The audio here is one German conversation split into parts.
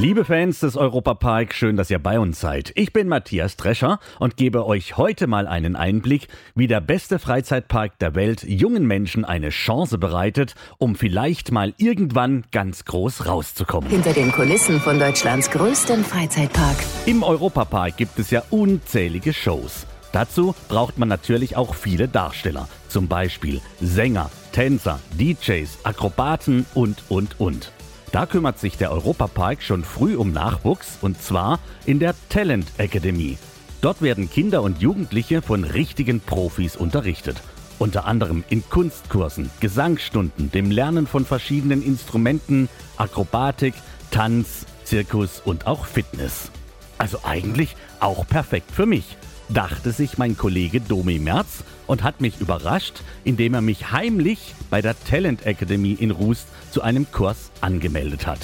Liebe Fans des Europapark, schön, dass ihr bei uns seid. Ich bin Matthias Drescher und gebe euch heute mal einen Einblick, wie der beste Freizeitpark der Welt jungen Menschen eine Chance bereitet, um vielleicht mal irgendwann ganz groß rauszukommen. Hinter den Kulissen von Deutschlands größtem Freizeitpark. Im Europapark gibt es ja unzählige Shows. Dazu braucht man natürlich auch viele Darsteller, zum Beispiel Sänger, Tänzer, DJs, Akrobaten und, und, und. Da kümmert sich der Europapark schon früh um Nachwuchs und zwar in der Talent Academy. Dort werden Kinder und Jugendliche von richtigen Profis unterrichtet. Unter anderem in Kunstkursen, Gesangsstunden, dem Lernen von verschiedenen Instrumenten, Akrobatik, Tanz, Zirkus und auch Fitness. Also eigentlich auch perfekt für mich dachte sich mein Kollege Domi Merz und hat mich überrascht, indem er mich heimlich bei der Talent Academy in Rust zu einem Kurs angemeldet hat.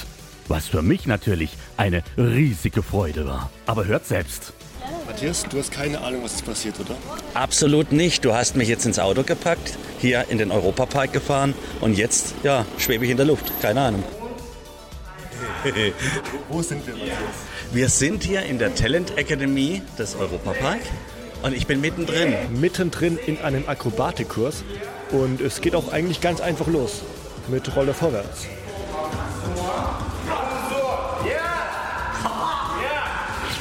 Was für mich natürlich eine riesige Freude war. Aber hört selbst. Matthias, du hast keine Ahnung, was jetzt passiert, oder? Absolut nicht. Du hast mich jetzt ins Auto gepackt, hier in den Europapark gefahren und jetzt, ja, schwebe ich in der Luft. Keine Ahnung. Wo sind wir, Matthias? Wir sind hier in der Talent Academy des Europapark und ich bin mittendrin. Mittendrin in einem Akrobatikkurs und es geht auch eigentlich ganz einfach los mit Rolle vorwärts.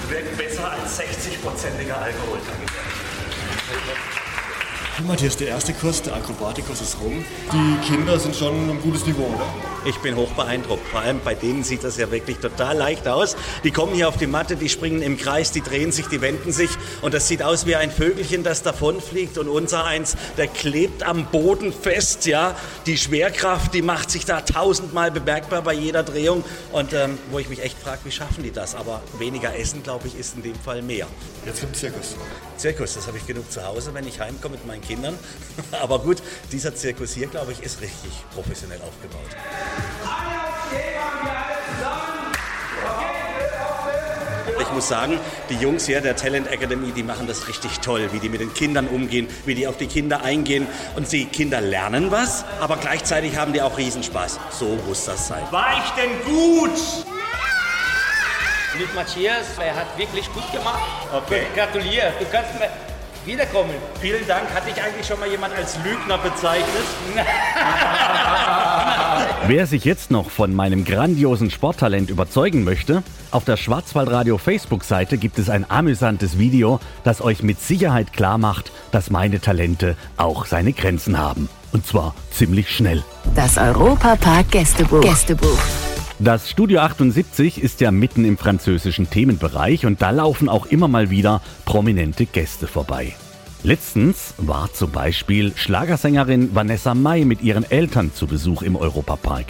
Schmeckt besser als 60-prozentiger Alkohol. Matthias, der erste Kurs, der Akrobatikkurs ist rum. Die Kinder sind schon ein gutes Niveau, oder? Ich bin hoch beeindruckt. Vor allem bei denen sieht das ja wirklich total leicht aus. Die kommen hier auf die Matte, die springen im Kreis, die drehen sich, die wenden sich. Und das sieht aus wie ein Vögelchen, das davonfliegt. Und unser eins, der klebt am Boden fest. Ja, Die Schwerkraft, die macht sich da tausendmal bemerkbar bei jeder Drehung. Und ähm, wo ich mich echt frage, wie schaffen die das? Aber weniger Essen, glaube ich, ist in dem Fall mehr. Jetzt kommt Zirkus. Zirkus, das habe ich genug zu Hause, wenn ich heimkomme mit meinen Kindern. Aber gut, dieser Zirkus hier, glaube ich, ist richtig professionell aufgebaut. Ich muss sagen, die Jungs hier der Talent Academy, die machen das richtig toll, wie die mit den Kindern umgehen, wie die auf die Kinder eingehen. Und die Kinder lernen was, aber gleichzeitig haben die auch Riesenspaß. So muss das sein. War ich denn gut? Mit Matthias, er hat wirklich gut gemacht. Okay. Gratuliere, du kannst mir wiederkommen. Vielen Dank. Hat dich eigentlich schon mal jemand als Lügner bezeichnet? Wer sich jetzt noch von meinem grandiosen Sporttalent überzeugen möchte, auf der Schwarzwaldradio Facebook-Seite gibt es ein amüsantes Video, das euch mit Sicherheit klar macht, dass meine Talente auch seine Grenzen haben. Und zwar ziemlich schnell. Das Europapark Gästebuch. Gästebuch. Das Studio 78 ist ja mitten im französischen Themenbereich und da laufen auch immer mal wieder prominente Gäste vorbei. Letztens war zum Beispiel Schlagersängerin Vanessa Mai mit ihren Eltern zu Besuch im Europapark.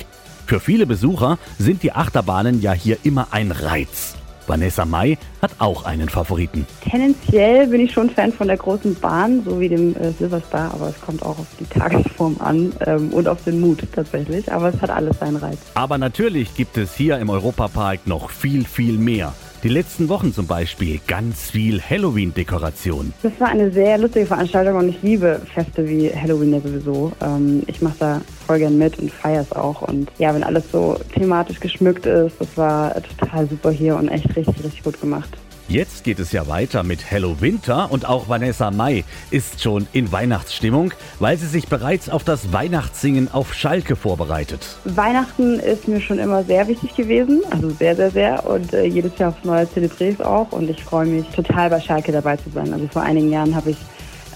Für viele Besucher sind die Achterbahnen ja hier immer ein Reiz. Vanessa Mai hat auch einen Favoriten. Tendenziell bin ich schon Fan von der großen Bahn, so wie dem äh, Silverstar, aber es kommt auch auf die Tagesform an ähm, und auf den Mut tatsächlich. Aber es hat alles seinen Reiz. Aber natürlich gibt es hier im Europapark noch viel, viel mehr. Die letzten Wochen zum Beispiel ganz viel Halloween-Dekoration. Das war eine sehr lustige Veranstaltung und ich liebe Feste wie Halloween ja sowieso. Ähm, ich mache da voll gern mit und feiere es auch. Und ja, wenn alles so thematisch geschmückt ist, das war total super hier und echt richtig, richtig gut gemacht. Jetzt geht es ja weiter mit Hello Winter und auch Vanessa Mai ist schon in Weihnachtsstimmung, weil sie sich bereits auf das Weihnachtssingen auf Schalke vorbereitet. Weihnachten ist mir schon immer sehr wichtig gewesen, also sehr, sehr, sehr. Und äh, jedes Jahr aufs Neue zelebriere ich es auch und ich freue mich total bei Schalke dabei zu sein. Also vor einigen Jahren habe ich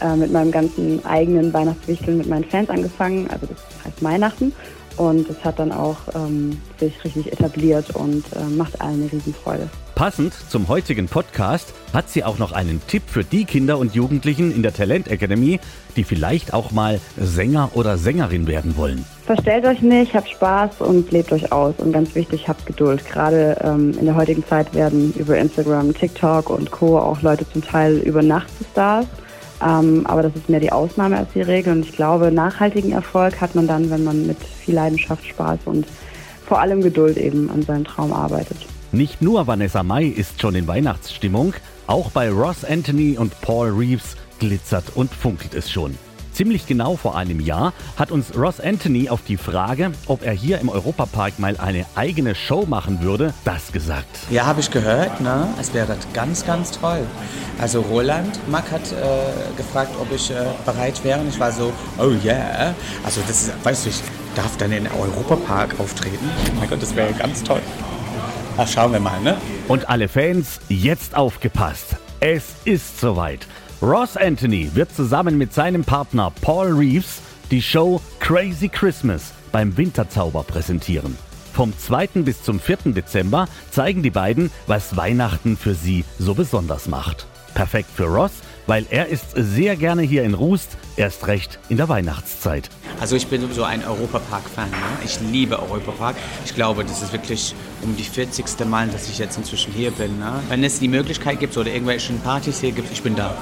äh, mit meinem ganzen eigenen Weihnachtswichteln mit meinen Fans angefangen, also das heißt Weihnachten. Und es hat dann auch ähm, sich richtig etabliert und äh, macht allen eine Riesenfreude. Passend zum heutigen Podcast hat sie auch noch einen Tipp für die Kinder und Jugendlichen in der Talent Academy, die vielleicht auch mal Sänger oder Sängerin werden wollen. Verstellt euch nicht, habt Spaß und lebt euch aus. Und ganz wichtig, habt Geduld. Gerade ähm, in der heutigen Zeit werden über Instagram, TikTok und Co. auch Leute zum Teil über Nacht zu Stars. Ähm, aber das ist mehr die Ausnahme als die Regel. Und ich glaube, nachhaltigen Erfolg hat man dann, wenn man mit viel Leidenschaft, Spaß und vor allem Geduld eben an seinem Traum arbeitet. Nicht nur Vanessa Mai ist schon in Weihnachtsstimmung, auch bei Ross Anthony und Paul Reeves glitzert und funkelt es schon. Ziemlich genau vor einem Jahr hat uns Ross Anthony auf die Frage, ob er hier im Europapark mal eine eigene Show machen würde, das gesagt. Ja, habe ich gehört, ne? Es wäre ganz, ganz toll. Also Roland Mack hat äh, gefragt, ob ich äh, bereit wäre. Und ich war so, oh yeah. Also das ist, weißt du, ich darf dann in den Europapark auftreten. Oh mein Gott, das wäre ganz toll. Ach, schauen wir mal, ne? Und alle Fans, jetzt aufgepasst. Es ist soweit. Ross Anthony wird zusammen mit seinem Partner Paul Reeves die Show Crazy Christmas beim Winterzauber präsentieren. Vom 2. bis zum 4. Dezember zeigen die beiden, was Weihnachten für sie so besonders macht. Perfekt für Ross, weil er ist sehr gerne hier in Rust, erst recht in der Weihnachtszeit. Also ich bin so ein Europapark-Fan. Ne? Ich liebe Europapark. Ich glaube, das ist wirklich um die 40. Mal, dass ich jetzt inzwischen hier bin. Ne? Wenn es die Möglichkeit gibt oder irgendwelche Partys hier gibt, ich bin da.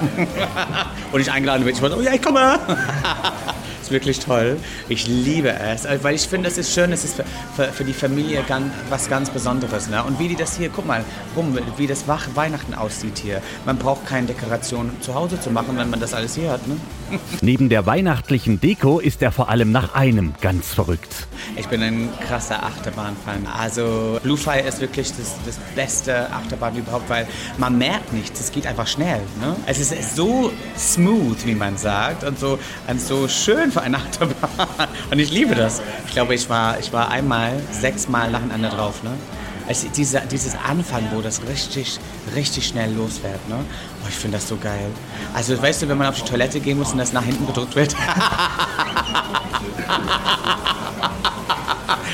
Und ich eingeladen bin, ich wollte, oh ja, ich komme. ist wirklich toll. Ich liebe es, äh, weil ich finde, es ist schön, es ist für, für, für die Familie ganz, was ganz Besonderes. Ne? Und wie die das hier, guck mal, rum, wie das Weihnachten aussieht hier. Man braucht keine Dekoration zu Hause zu machen, wenn man das alles hier hat. Ne? Neben der weihnachtlichen Deko ist er vor allem nach einem ganz verrückt. Ich bin ein krasser Achterbahnfan. Also Blue Fire ist wirklich das, das beste Achterbahn überhaupt, weil man merkt nichts, es geht einfach schnell. Ne? Es ist so smooth, wie man sagt, und so, und so schön für eine Achterbahn. Und ich liebe das. Ich glaube, ich war, ich war einmal, sechsmal nacheinander drauf. Ne? Also diese, dieses Anfang, wo das richtig, richtig schnell losfährt. Ne? Oh, ich finde das so geil. Also weißt du, wenn man auf die Toilette gehen muss und das nach hinten gedrückt wird.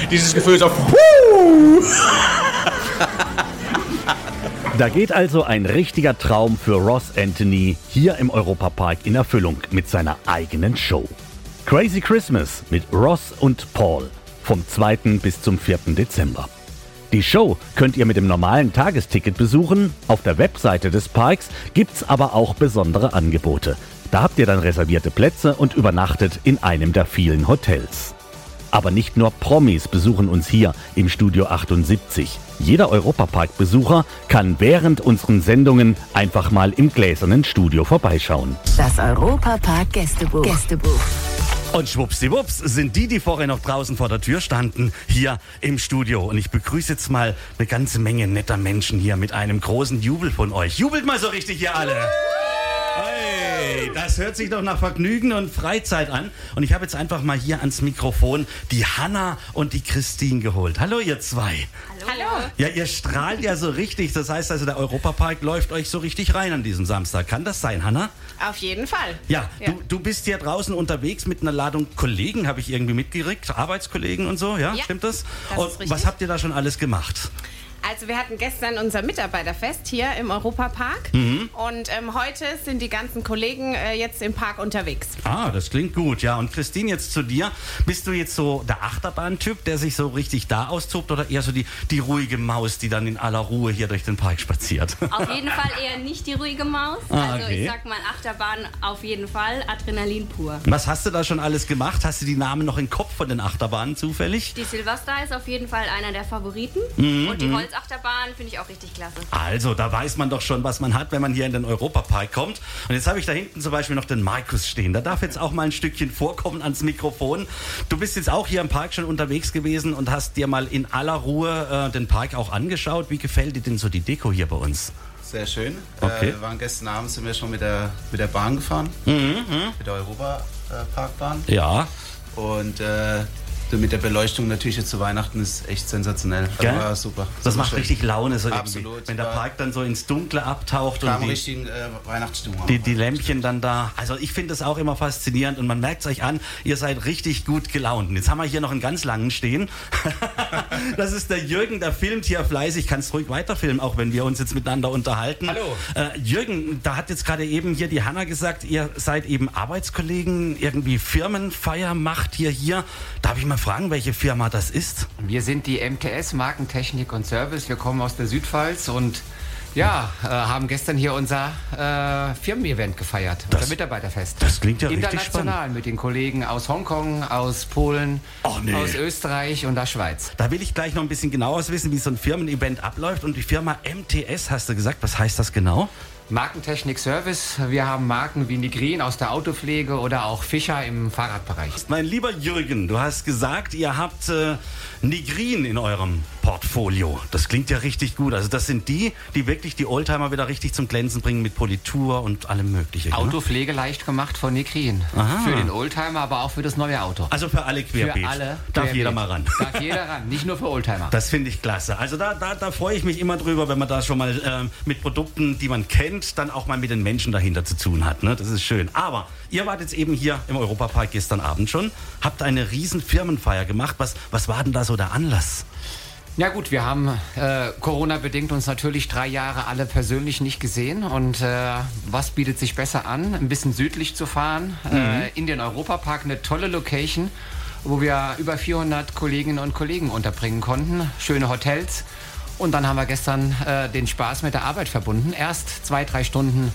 Dieses Gefühl so. Da geht also ein richtiger Traum für Ross Anthony hier im Europapark in Erfüllung mit seiner eigenen Show. Crazy Christmas mit Ross und Paul vom 2. bis zum 4. Dezember. Die Show könnt ihr mit dem normalen Tagesticket besuchen. Auf der Webseite des Parks gibt's aber auch besondere Angebote. Da habt ihr dann reservierte Plätze und übernachtet in einem der vielen Hotels. Aber nicht nur Promis besuchen uns hier im Studio 78. Jeder Europapark-Besucher kann während unseren Sendungen einfach mal im gläsernen Studio vorbeischauen. Das Europapark Gästebuch. Gästebuch. Und schwuppsiwupps sind die, die vorher noch draußen vor der Tür standen, hier im Studio. Und ich begrüße jetzt mal eine ganze Menge netter Menschen hier mit einem großen Jubel von euch. Jubelt mal so richtig hier alle. Hey, das hört sich doch nach Vergnügen und Freizeit an. Und ich habe jetzt einfach mal hier ans Mikrofon die Hanna und die Christine geholt. Hallo, ihr zwei. Hallo. Ja, ihr strahlt ja so richtig. Das heißt also, der Europapark läuft euch so richtig rein an diesem Samstag. Kann das sein, Hanna? Auf jeden Fall. Ja, Ja. Du, du bist hier draußen unterwegs mit einer Ladung Kollegen, habe ich irgendwie mitgekriegt. Arbeitskollegen und so, ja? Ja, Stimmt das? das und ist richtig. was habt ihr da schon alles gemacht? Also wir hatten gestern unser Mitarbeiterfest hier im Europapark Mhm. und ähm, heute sind die ganzen Kollegen äh, jetzt im Park unterwegs. Ah, das klingt gut, ja. Und Christine, jetzt zu dir. Bist du jetzt so der Achterbahn-Typ, der sich so richtig da austobt oder eher so die, die ruhige Maus, die dann in aller Ruhe hier durch den Park spaziert? Auf jeden Fall eher nicht die ruhige Maus. Ah, Also okay. ich sag mal Achterbahn auf jeden Fall, Adrenalin pur. Was hast du da schon alles gemacht? Hast du die Namen noch im Kopf von den Achterbahnen zufällig? Die Silverstar ist auf jeden Fall einer der Favoriten. Mhm, Und die Holzachterbahn finde ich auch richtig klasse. Also, da weiß man doch schon, was man hat, wenn man hier in den Europapark kommt. Und jetzt habe ich da hinten zum Beispiel noch den Markus stehen. Der darf jetzt auch mal ein Stückchen vorkommen ans Mikrofon. Du bist jetzt auch hier im Park schon unterwegs gewesen und hast dir mal in aller Ruhe äh, den Park auch angeschaut. Wie gefällt dir denn so die Deko hier bei uns? Sehr schön. Okay. Äh, wir waren gestern Abend sind wir schon mit der, mit der Bahn gefahren, Mhm, mit der Europa-Parkbahn. Ja. Und äh, mit der Beleuchtung natürlich jetzt zu Weihnachten ist echt sensationell. Also Gell? war super. Das Super macht schön. richtig Laune, so irgendwie. Absolut. Wenn der Park dann so ins Dunkle abtaucht Kam und die, richtig äh, Weihnachtsstimmung. die, die Lämpchen dann da. Also ich finde das auch immer faszinierend und man merkt es euch an, ihr seid richtig gut gelaunt. Und jetzt haben wir hier noch einen ganz langen stehen. das ist der Jürgen, der filmt hier fleißig. Kannst ruhig weiterfilmen, auch wenn wir uns jetzt miteinander unterhalten. Hallo. Äh, Jürgen, da hat jetzt gerade eben hier die Hanna gesagt, ihr seid eben Arbeitskollegen, irgendwie Firmenfeier macht ihr hier. Darf ich mal fragen, welche Firma das ist? Wir sind die MTS Markentechnik und Service. Wir kommen aus der Südpfalz und ja, äh, haben gestern hier unser äh, Firmen-Event gefeiert, Das- unser Mitarbeiterfest. das klingt ja richtig International mit den Kollegen aus Hongkong, aus Polen, nee. aus Österreich und der Schweiz. Da will ich gleich noch ein bisschen genauer wissen, wie so ein Firmen-Event abläuft. Und die Firma MTS, hast du gesagt, was heißt das genau? Markentechnik Service. Wir haben Marken wie Nigrin aus der Autopflege oder auch Fischer im Fahrradbereich. Mein lieber Jürgen, du hast gesagt, ihr habt äh, Nigrin in eurem Portfolio. Das klingt ja richtig gut. Also das sind die, die wirklich die Oldtimer wieder richtig zum Glänzen bringen mit Politur und allem Möglichen. ne? Autopflege leicht gemacht von. Aha. Für den Oldtimer, aber auch für das neue Auto. Also für alle querbeet. Für alle. Darf querbeet. jeder mal ran. Darf jeder ran, nicht nur für Oldtimer. Das finde ich klasse. Also da, da, da freue ich mich immer drüber, wenn man da schon mal ähm, mit Produkten, die man kennt, dann auch mal mit den Menschen dahinter zu tun hat. Ne? Das ist schön. Aber ihr wart jetzt eben hier im Europapark gestern Abend schon, habt eine riesen Firmenfeier gemacht. Was, was war denn da so der Anlass? Ja gut, wir haben äh, Corona-bedingt uns natürlich drei Jahre alle persönlich nicht gesehen. Und äh, was bietet sich besser an? Ein bisschen südlich zu fahren, äh, in den Europapark, eine tolle Location, wo wir über 400 Kolleginnen und Kollegen unterbringen konnten. Schöne Hotels. Und dann haben wir gestern äh, den Spaß mit der Arbeit verbunden. Erst zwei, drei Stunden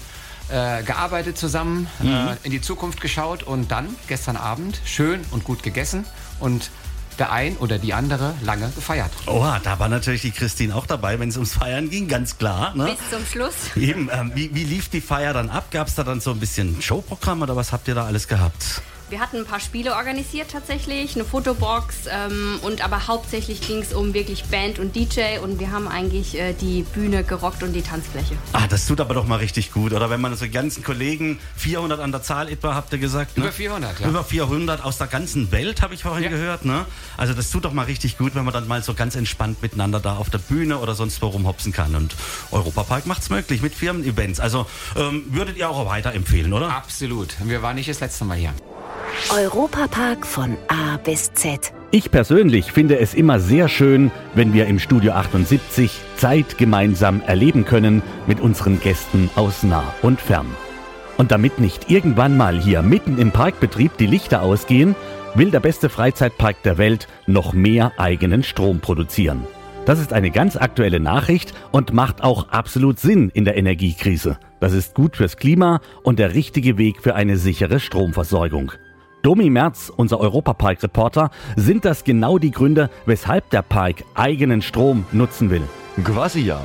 äh, gearbeitet zusammen, äh, in die Zukunft geschaut und dann gestern Abend schön und gut gegessen und der ein oder die andere lange gefeiert. Oha, da war natürlich die Christine auch dabei, wenn es ums Feiern ging, ganz klar. Ne? Bis zum Schluss. Eben, ähm, wie, wie lief die Feier dann ab? Gab es da dann so ein bisschen Showprogramm oder was habt ihr da alles gehabt? Wir hatten ein paar Spiele organisiert tatsächlich, eine Fotobox ähm, und aber hauptsächlich ging es um wirklich Band und DJ und wir haben eigentlich äh, die Bühne gerockt und die Tanzfläche. Ah, das tut aber doch mal richtig gut, oder? Wenn man so die ganzen Kollegen, 400 an der Zahl etwa, habt ihr gesagt? Ne? Über 400, ja. Über 400 aus der ganzen Welt, habe ich vorhin gehört, ne? Also das tut doch mal richtig gut, wenn man dann mal so ganz entspannt miteinander da auf der Bühne oder sonst wo rumhopsen kann. Und Europapark macht's möglich mit Firmen-Events. Also ähm, würdet ihr auch weiterempfehlen, oder? Absolut. Wir waren nicht das letzte Mal hier. Europapark von A bis Z. Ich persönlich finde es immer sehr schön, wenn wir im Studio 78 Zeit gemeinsam erleben können mit unseren Gästen aus nah und fern. Und damit nicht irgendwann mal hier mitten im Parkbetrieb die Lichter ausgehen, will der beste Freizeitpark der Welt noch mehr eigenen Strom produzieren. Das ist eine ganz aktuelle Nachricht und macht auch absolut Sinn in der Energiekrise. Das ist gut fürs Klima und der richtige Weg für eine sichere Stromversorgung. Domi Merz, unser Europapark-Reporter, sind das genau die Gründe, weshalb der Park eigenen Strom nutzen will. Quasi ja.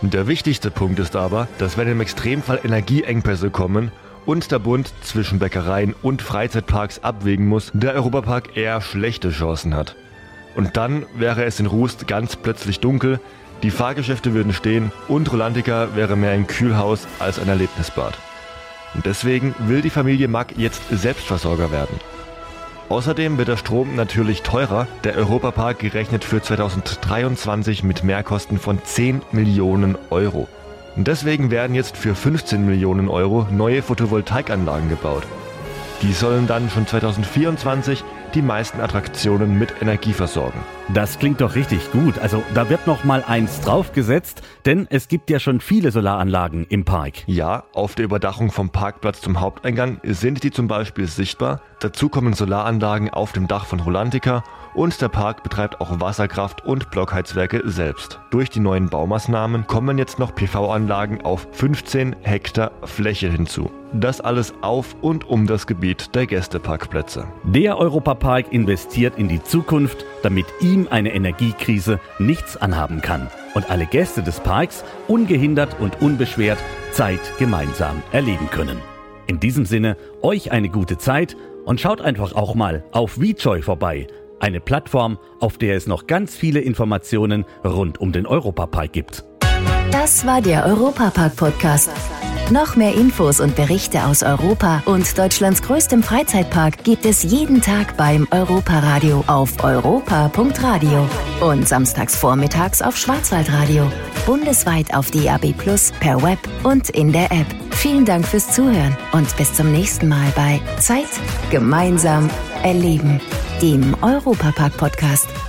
Der wichtigste Punkt ist aber, dass wenn im Extremfall Energieengpässe kommen und der Bund zwischen Bäckereien und Freizeitparks abwägen muss, der Europapark eher schlechte Chancen hat. Und dann wäre es in Rust ganz plötzlich dunkel, die Fahrgeschäfte würden stehen und Rolantica wäre mehr ein Kühlhaus als ein Erlebnisbad. Und deswegen will die Familie Mack jetzt Selbstversorger werden. Außerdem wird der Strom natürlich teurer. Der Europapark gerechnet für 2023 mit Mehrkosten von 10 Millionen Euro. Und deswegen werden jetzt für 15 Millionen Euro neue Photovoltaikanlagen gebaut. Die sollen dann schon 2024 die meisten Attraktionen mit Energie versorgen. Das klingt doch richtig gut. Also da wird noch mal eins draufgesetzt, denn es gibt ja schon viele Solaranlagen im Park. Ja, auf der Überdachung vom Parkplatz zum Haupteingang sind die zum Beispiel sichtbar. Dazu kommen Solaranlagen auf dem Dach von Rolantica und der Park betreibt auch Wasserkraft und Blockheizwerke selbst. Durch die neuen Baumaßnahmen kommen jetzt noch PV-Anlagen auf 15 Hektar Fläche hinzu. Das alles auf und um das Gebiet der Gästeparkplätze. Der Europapark investiert in die Zukunft, damit ihm eine Energiekrise nichts anhaben kann und alle Gäste des Parks ungehindert und unbeschwert Zeit gemeinsam erleben können. In diesem Sinne, euch eine gute Zeit und schaut einfach auch mal auf VJoy vorbei, eine Plattform, auf der es noch ganz viele Informationen rund um den Europapark gibt. Das war der Europapark-Podcast. Noch mehr Infos und Berichte aus Europa und Deutschlands größtem Freizeitpark gibt es jeden Tag beim Europaradio auf europa.radio und samstags vormittags auf Schwarzwaldradio. Bundesweit auf DAB Plus, per Web und in der App. Vielen Dank fürs Zuhören und bis zum nächsten Mal bei Zeit gemeinsam erleben, dem Europapark-Podcast.